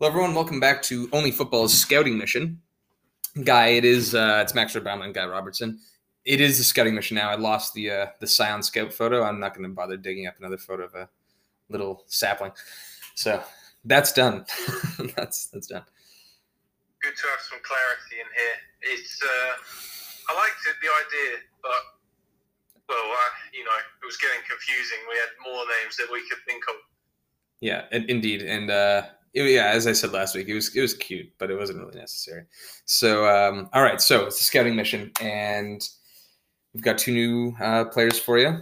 Hello, everyone. Welcome back to Only Football's scouting mission. Guy, it is uh, it's Max Urbama and Guy Robertson. It is the scouting mission now. I lost the uh, the Scion Scout photo. I'm not going to bother digging up another photo of a little sapling. So that's done. that's that's done. Good to have some clarity in here. It's uh, I liked it, the idea, but well, uh, you know, it was getting confusing. We had more names that we could think of. Yeah, indeed, and uh, it, yeah, as I said last week, it was it was cute, but it wasn't really necessary. So, um, all right, so it's a scouting mission, and we've got two new uh, players for you.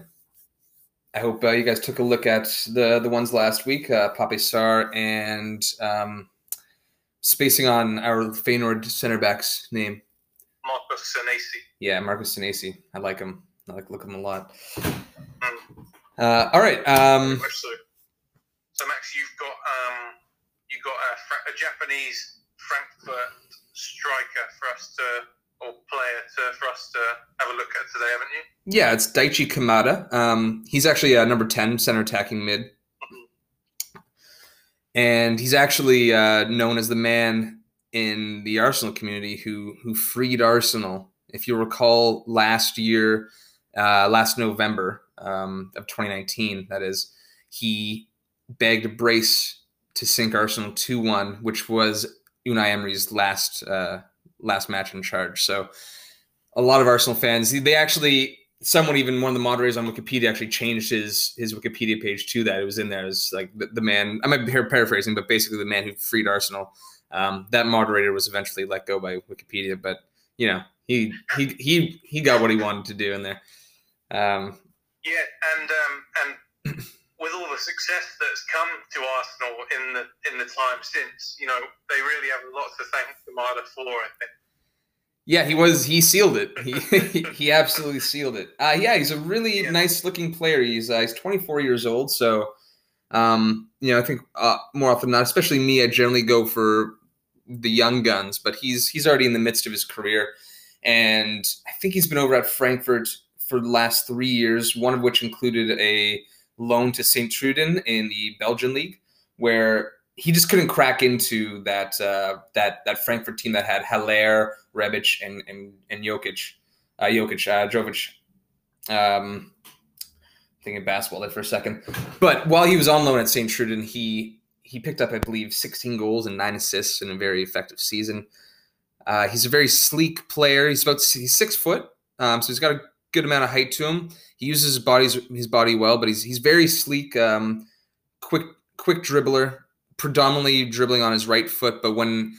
I hope uh, you guys took a look at the the ones last week, uh, Pape Sarr and um, spacing on our Feyenoord center back's name. Marcus Senesi. Yeah, Marcus Senesi. I like him. I like look him a lot. Mm, Uh, all right. Um, so. So Max, you've got you got a, Japanese Frankfurt striker for us to, or player to for us to have a look at today, haven't you? yeah, it's Daichi Kamada. Um, he's actually number ten center attacking mid, and he's actually uh, known as the man in the Arsenal community who who freed Arsenal. If you recall, last year, uh, last November um, of 2019, that is, he begged Brace to sink Arsenal 2-1, which was Unai Emery's last uh, last match in charge. So a lot of Arsenal fans, they actually someone even one of the moderators on Wikipedia actually changed his his Wikipedia page to that. It was in there as like the, the man. I might be here paraphrasing, but basically the man who freed Arsenal. Um, that moderator was eventually let go by Wikipedia, but you know he he he he got what he wanted to do in there. Um, Yeah, and um, and with all the success that's come to Arsenal in the in the time since, you know, they really have a lot to thank Kamada for. I think. Yeah, he was. He sealed it. He he absolutely sealed it. Uh, yeah, he's a really Yeah. nice looking player. He's uh, he's 24 years old. So, um, you know, I think uh, more often than not, especially me, I generally go for the young guns. But he's he's already in the midst of his career, and I think he's been over at Frankfurt for the last three years. One of which included a loan to St. Truiden in the Belgian league, where he just couldn't crack into that uh, that that Frankfurt team that had Haller, Rebic, and and and Jokic, uh, Jokic, uh, Jovic. Um, thinking basketball there for a second, but while he was on loan at St. Truiden, he he picked up, I believe, 16 goals and nine assists in a very effective season. Uh, he's a very sleek player. He's about he's six foot, um, so he's got a good amount of height to him. He uses his body's his body well, but he's he's very sleek, um, quick quick dribbler, predominantly dribbling on his right foot. But when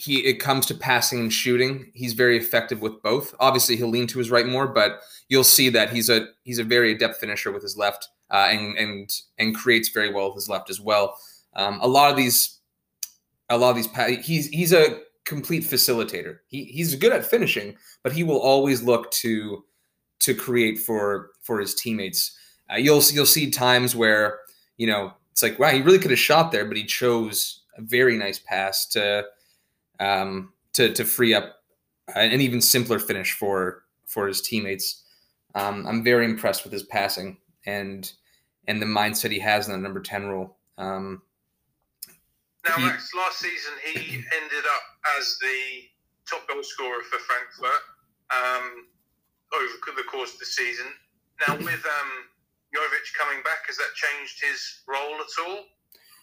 he it comes to passing and shooting, he's very effective with both. Obviously, he'll lean to his right more, but you'll see that he's a he's a very adept finisher with his left, uh, and and and creates very well with his left as well. Um, a lot of these, a lot of these, he's he's a complete facilitator. He he's good at finishing, but he will always look to to create for for his teammates. Uh, you'll you'll see times where you know it's like wow, he really could have shot there, but he chose a very nice pass to um, to to free up an even simpler finish for for his teammates. Um, I'm very impressed with his passing and and the mindset he has in the number ten role. Um, Now, He- Max, last season he ended up as the top goal scorer for Frankfurt um, over the course of the season. Now, with um, Jovic coming back, has that changed his role at all?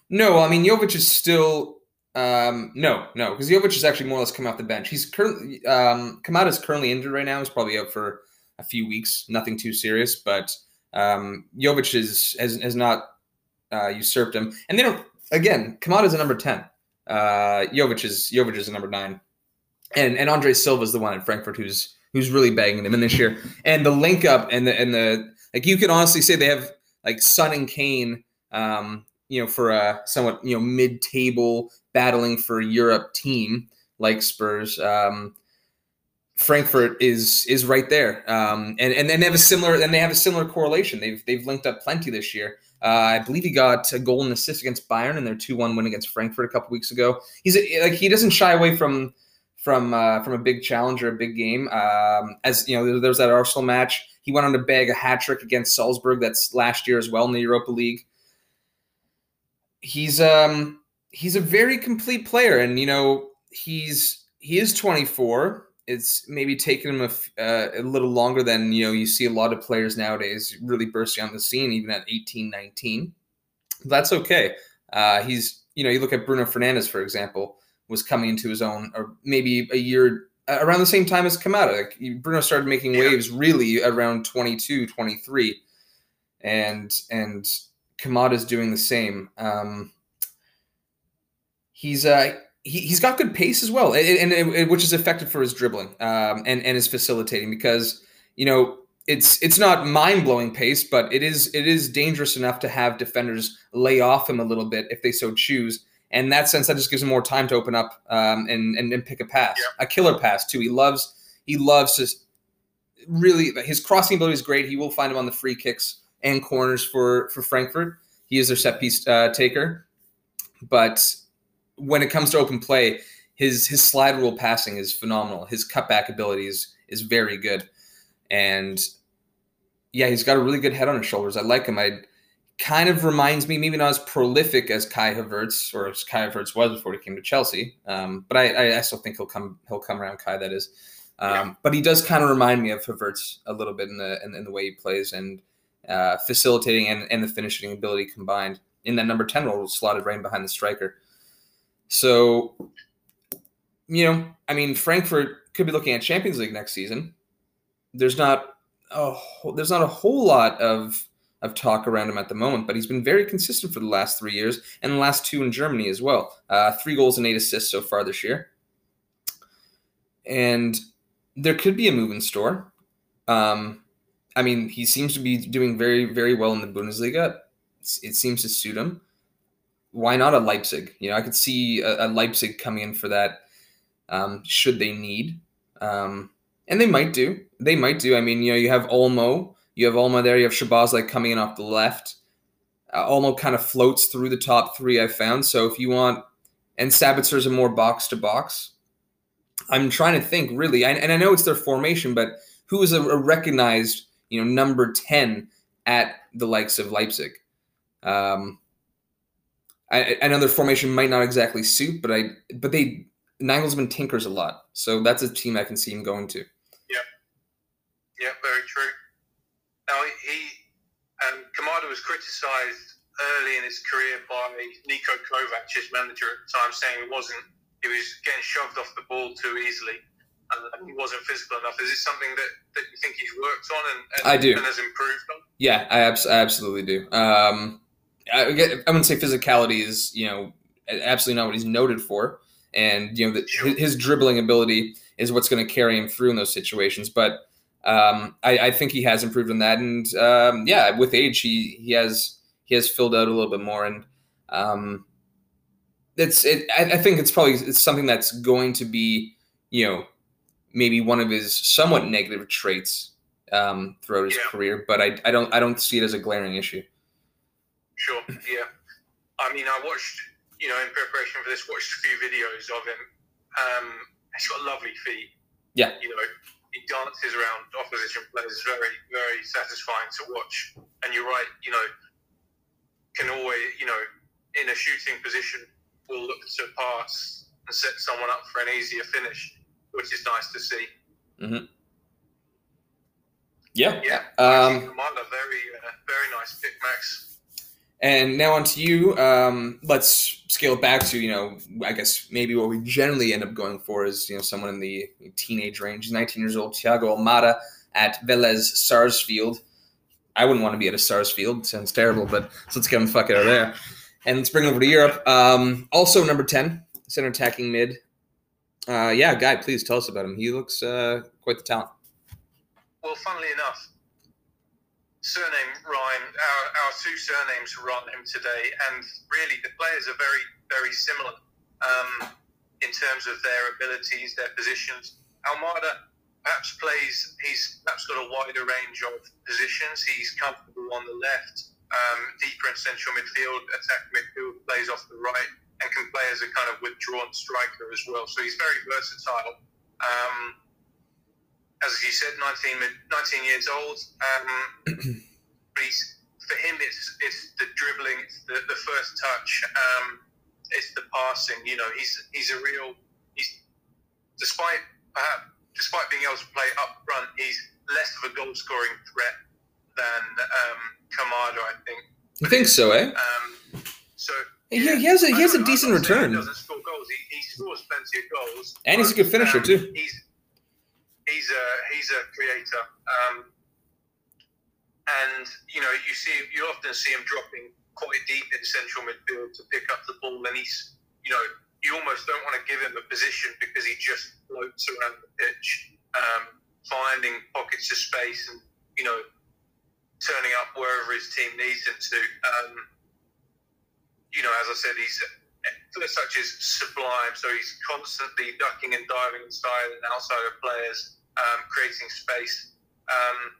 No, I mean Jovic is still um, no, no, because Jovic is actually more or less come off the bench. He's currently um, Kamada's currently injured right now. He's probably out for a few weeks. Nothing too serious, but um, Jovic is has has not uh, usurped him. And they don't again. Kamada's a number ten. Uh, Jovic is Jovic is a number nine, and and Andre Silva is the one in Frankfurt who's who's really bagging him in this year. And the link up and the and the like you could honestly say they have like Son and Kane. Um, you know, for a somewhat you know mid-table battling for Europe team like Spurs, um, Frankfurt is is right there, um, and and then they have a similar and they have a similar correlation. They've they've linked up plenty this year. Uh, I believe he got a goal and assist against Bayern in their two one win against Frankfurt a couple weeks ago. He's a, like he doesn't shy away from from uh, from a big challenge or a big game. Um, as you know, there, was that Arsenal match. He went on to bag a hat trick against Salzburg. That's last year as well in the Europa League he's um he's a very complete player, and you know he's he is 24. It's maybe taken him a, uh, a little longer than you know you see a lot of players nowadays really bursting on the scene, even at 18, 19. That's okay. Uh, he's you know you look at Bruno Fernandes for example was coming into his own, or maybe a year around the same time as Kamada. Like Bruno started making yeah. waves really around 22, 23. And and Kamada's doing the same. Um, he's uh he, he's got good pace as well, and, and, and which is effective for his dribbling um, and and his facilitating because you know it's it's not mind blowing pace, but it is it is dangerous enough to have defenders lay off him a little bit if they so choose. And in that sense, that just gives him more time to open up um, and, and, and pick a pass, yeah. a killer pass too. He loves he loves to really his crossing ability is great. He will find him on the free kicks and corners for for Frankfurt. He is their set piece uh, taker, but when it comes to open play, his his slide rule passing is phenomenal. His cutback ability is is very good, and yeah, he's got a really good head on his shoulders. I like him. I kind of reminds me, maybe not as prolific as Kai Havertz or as Kai Havertz was before he came to Chelsea. Um, but I, I, still think he'll come he'll come around Kai. That is, um, yeah. but he does kind of remind me of Havertz a little bit in the in, in the way he plays and uh, facilitating and, and the finishing ability combined in that number ten role, slotted right behind the striker. So, you know, I mean, Frankfurt could be looking at Champions League next season. There's not a there's not a whole lot of of talk around him at the moment, but he's been very consistent for the last three years and the last two in Germany as well. Uh, three goals and eight assists so far this year. And there could be a move in store. Um, I mean, he seems to be doing very, very well in the Bundesliga. it seems to suit him. Why not a Leipzig? You know, I could see a, a Leipzig coming in for that um, should they need. Um, and they might do. They might do. I mean, you know, you have Olmo you have Olmo there. You have Shabazz like coming in off the left. Uh, Olmo kind of floats through the top three I've found. So if you want, and Sabitzer's a more box to box. I'm trying to think really, I, and I know it's their formation, but who is a, a, recognized, you know, number ten at the likes of Leipzig? Um, I, I know their formation might not exactly suit, but I, but they Nagelsmann tinkers a lot, so that's a team I can see him going to. Yeah, yeah, very true. Now, he um, Kamada was criticised early in his career by Niko Kovac, his manager at the time, saying he wasn't, he was getting shoved off the ball too easily. And he wasn't physical enough. Is this something that, that you think he's worked on and, and, I do. and has improved on? Yeah, I, abs- I absolutely do. Um, I, I wouldn't say physicality is, you know, absolutely not what he's noted for. And, you know, the, his, his dribbling ability is what's going to carry him through in those situations. But um, I, I, think he has improved on that, and um, yeah, with age, he he has he has filled out a little bit more, and um, it's it. I, I, think it's probably it's something that's going to be you know maybe one of his somewhat negative traits um, throughout his yeah. career, but I, I don't I don't see it as a glaring issue. Sure. Yeah. I mean, I watched you know in preparation for this, watched a few videos of him. Um, he's got lovely feet. Yeah. You know, he dances around opposition players is very, very satisfying to watch. And you're right, you know, can always, you know, in a shooting position, will look to pass and set someone up for an easier finish, which is nice to see. Mm-hmm. Yeah. Yeah. Um, very, uh, very nice pick, Max. And now on to you. Um, let's scale it back to, you know, I guess maybe what we generally end up going for is, you know, someone in the teenage range. He's 19 years old, Thiago Almada at Velez Sarsfield. I wouldn't want to be at a Sarsfield. Sounds terrible, but so let's get him fuck out of there. And let's bring him over to Europe. Um, also number 10, center attacking mid. Uh, yeah, Guy, please tell us about him. He looks uh, quite the talent. Well, funnily enough, surname rhyme. Our, our two surnames rhyme today, and really the players are very, very similar um, in terms of their abilities, their positions. Almada perhaps plays. He's perhaps got a wider range of positions. He's comfortable on the left, um, deeper in central midfield, attack midfield, plays off the right, and can play as a kind of withdrawn striker as well. So he's very versatile. Um, as you said, 19, 19 years old. Um, for him, it's it's the dribbling, it's the, the first touch. Um, it's the passing. You know, he's he's a real. He's despite perhaps despite being able to play up front, he's less of a goal scoring threat than um, Kamada, I think. You think so, eh? Um, so He, he has a he has a decent return. He doesn't score goals. He, he scores plenty of goals, And he's a good finisher, um, too. He's he's a he's a creator, um, and you know you see you often see him dropping quite deep in central midfield to pick up the ball, and he's you know you almost don't want to give him a position because he just floats around the pitch, um, finding pockets of space and you know turning up wherever his team needs him to. Um, you know, as I said, he's first touch is sublime. So he's constantly ducking and diving inside and outside of players, um, creating space. Um,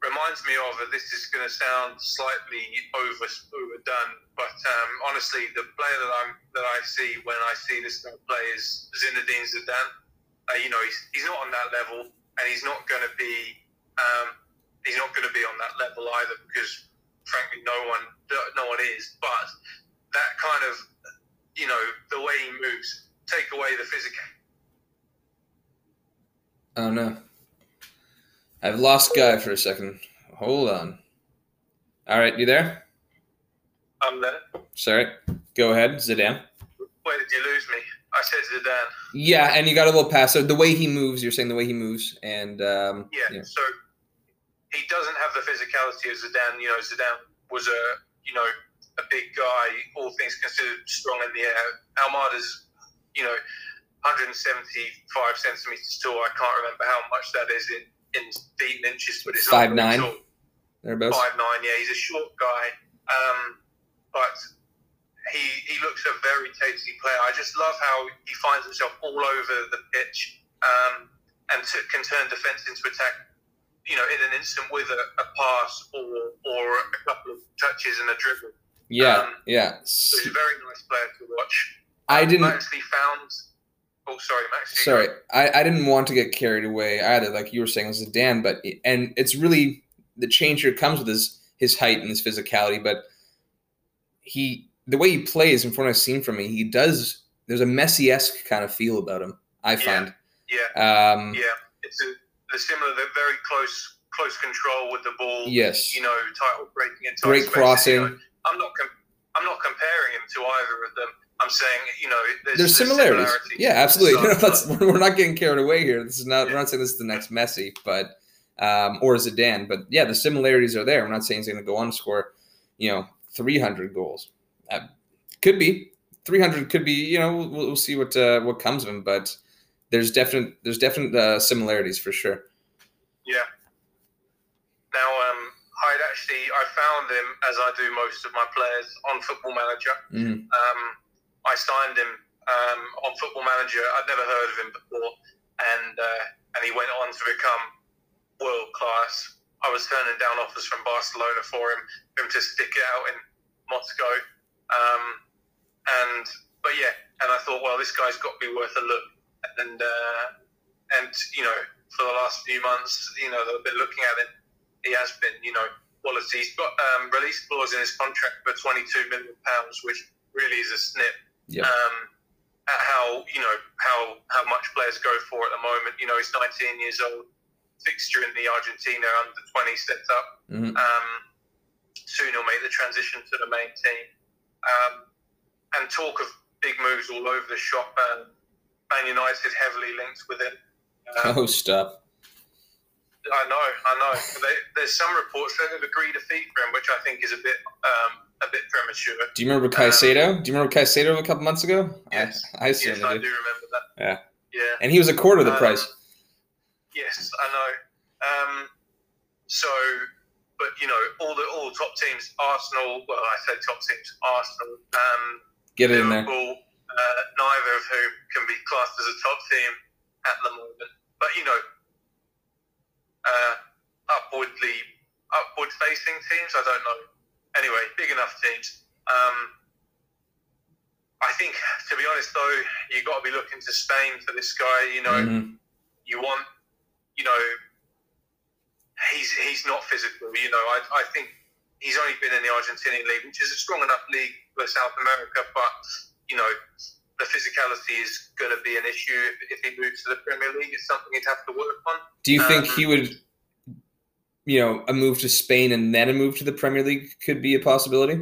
reminds me of, this is going to sound slightly over overdone, but um, honestly, the player that I'm that I see when I see this guy play is Zinedine Zidane. Uh, you know, he's, he's not on that level, and he's not going to be um, he's not going to be on that level either because, frankly, no one no one is. But that kind of you know the way he moves, take away the physical. Oh no. I've lost Guy for a second. Hold on. All right, you there? I'm there. Sorry. Go ahead, Zidane. Where did you lose me? I said Zidane. Yeah, and you got a little pass. So the way he moves, you're saying the way he moves, and um, Yeah, yeah. So he doesn't have the physicality of Zidane. You know, Zidane was a you know a big guy, all things considered, strong in the air. Almada's you know 175 centimeters tall. I can't remember how much that is in in feet and inches, but it's Five nine. tall. thereabouts. Five nine. Yeah, he's a short guy, um, but he he looks a very tasty player. I just love how he finds himself all over the pitch um, and t- can turn defence into attack. You know, in an instant with a, a pass or or a couple of touches and a dribble. Yeah, um, yeah. So he's a very nice player to watch. I I've didn't. actually found. Oh, sorry, Max. Sorry. I, I didn't want to get carried away either, like you were saying, as a Dan. But and it's really the change here comes with his his height and his physicality. But he, the way he plays, in front of a scene from him, he does. There's a Messi esque kind of feel about him. I find. Yeah, Um, yeah. It's a, the similar. They're very close close control with the ball. Yes. you know, title breaking and tight Great spaces, crossing. you know. I'm not com- I'm not comparing him to either of them. I'm saying, you know, there's, There's similarities. Yeah, absolutely. So, That's, we're not getting carried away here. This is not. We're not saying this is the next Messi, but um, or Zidane. But yeah, the similarities are there. We're not saying he's going to go on to score, you know, 300 goals. Uh, could be 300. Could be. You know, we'll, we'll see what uh, what comes of him. But there's definite there's definite uh, similarities for sure. yeah. Now, um, I'd actually I found him as I do most of my players on Football Manager. Mhm. Um, I signed him um, on Football Manager. I'd never heard of him before, and uh, and he went on to become world class. I was turning down offers from Barcelona for him, for him to stick it out in Moscow. Um, and but yeah, and I thought, well, this guy's got to be worth a look. And uh, and you know, for the last few months, you know, they've been looking at him. He has been, you know, quality. He's got um, release clause in his contract for 22 million pounds, which really is a snip Yep. um, how you know how how much players go for at the moment. You know, he's 19 years old, fixture in the Argentina under 20 set up. Mhm. Um, soon he'll make the transition to the main team. Um, and talk of big moves all over the shop. And Man United heavily linked with him. Um, Oh, stop. I know, I know. They, there's some reports that they've agreed a fee for him, which I think is a bit um, a bit premature. Do you remember Caicedo? Do you remember Caicedo a couple months ago? Yes. I, I Yes, I do. remember that. Yeah. Yeah. And he was a quarter of the Um, price. Yes, I know. Um, so, but you know, all the all the top teams, Arsenal. Well, I say top teams, Arsenal, um, Get it in there. Uh, neither of whom can be classed as a top team at the moment. But you know, uh, upwardly, upward facing teams. I don't know. Anyway, big enough teams. Um, I think, to be honest, though, you've got to be looking to Spain for this guy. You know, Mhm. you want, you know, he's he's not physical. You know, I, I think he's only been in the Argentinian league, which is a strong enough league for South America, but you know the physicality is going to be an issue if, if he moves to the Premier League. It's something he'd have to work on. Do you think um, he would? You know, a move to Spain and then a move to the Premier League could be a possibility.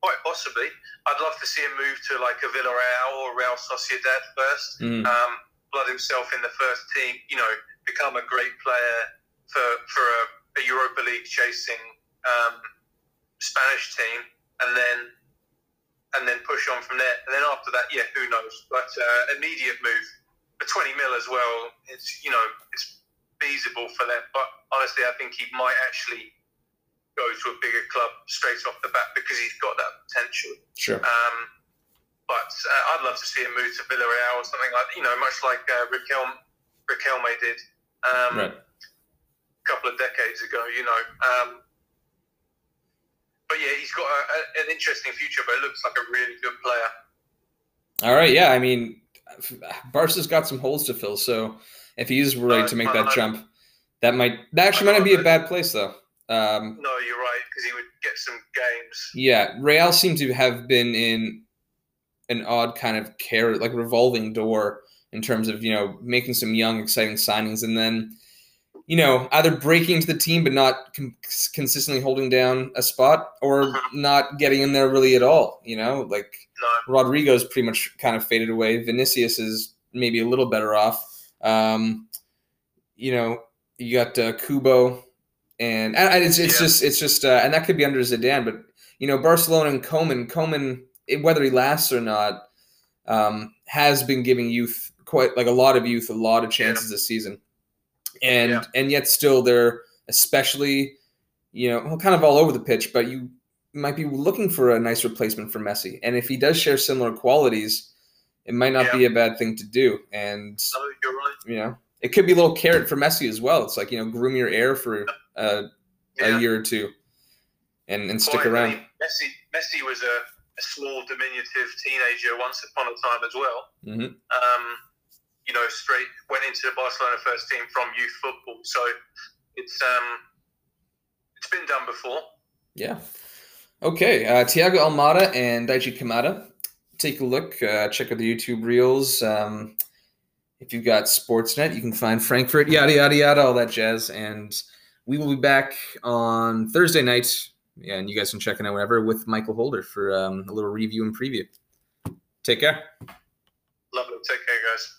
Quite possibly. I'd love to see him move to like a Villarreal or Real Sociedad first. Mm. Um, blood himself in the first team. You know, become a great player for for a, a Europa League chasing um, Spanish team, and then and then push on from there. And then after that, yeah, who knows? But uh, immediate move for 20 mil as well. It's you know it's feasible for them. But honestly, I think he might actually go to a bigger club straight off the bat because he's got that potential. Sure. Um, but uh, I'd love to see him move to Villarreal or something like you know, much like uh, Riquelme, Riquelme did um, right. a couple of decades ago. You know. Um, but yeah, he's got a, a, an interesting future, but it looks like a really good player. All right, yeah. I mean, Barca's got some holes to fill, so if he's ready no, to make that jump, that might that actually might not be a bad place though. Um, no, you're right because he would get some games. Yeah, Real seem to have been in an odd kind of care, like revolving door in terms of you know making some young, exciting signings, and then you know, either breaking into the team but not com- consistently holding down a spot or uh-huh. not getting in there really at all. You know, like no. Rodrygo's pretty much kind of faded away. Vinicius is maybe a little better off. Um, you know, you got uh, Kubo, and, and it's it's yeah. just it's just uh, and that could be under Zidane, but you know, Barcelona and Koeman, Koeman, whether he lasts or not, um, has been giving youth quite like a lot of youth a lot of chances yeah. this season and yeah. and yet still they're especially you know kind of all over the pitch but you might be looking for a nice replacement for Messi and if he does share similar qualities it might not yeah. be a bad thing to do and no, right. you know it could be a little carrot for Messi as well it's like you know groom your heir for uh, yeah. a year or two and and stick around Messi Messi was a, a, small diminutive teenager once upon a time as well mm-hmm. um, you know, straight went into the Barcelona first team from youth football. So it's um, it's been done before. Yeah. Okay. Uh, Thiago Almada and Daichi Kamada. Take a look. Uh, check out the YouTube reels. Um, if you've got Sportsnet, you can find Frankfurt, yada yada yada, all that jazz. And we will be back on Thursday night. Yeah, and you guys can check it out whenever with Michael Holder for um, a little review and preview. Take care. Lovely. Take care, guys.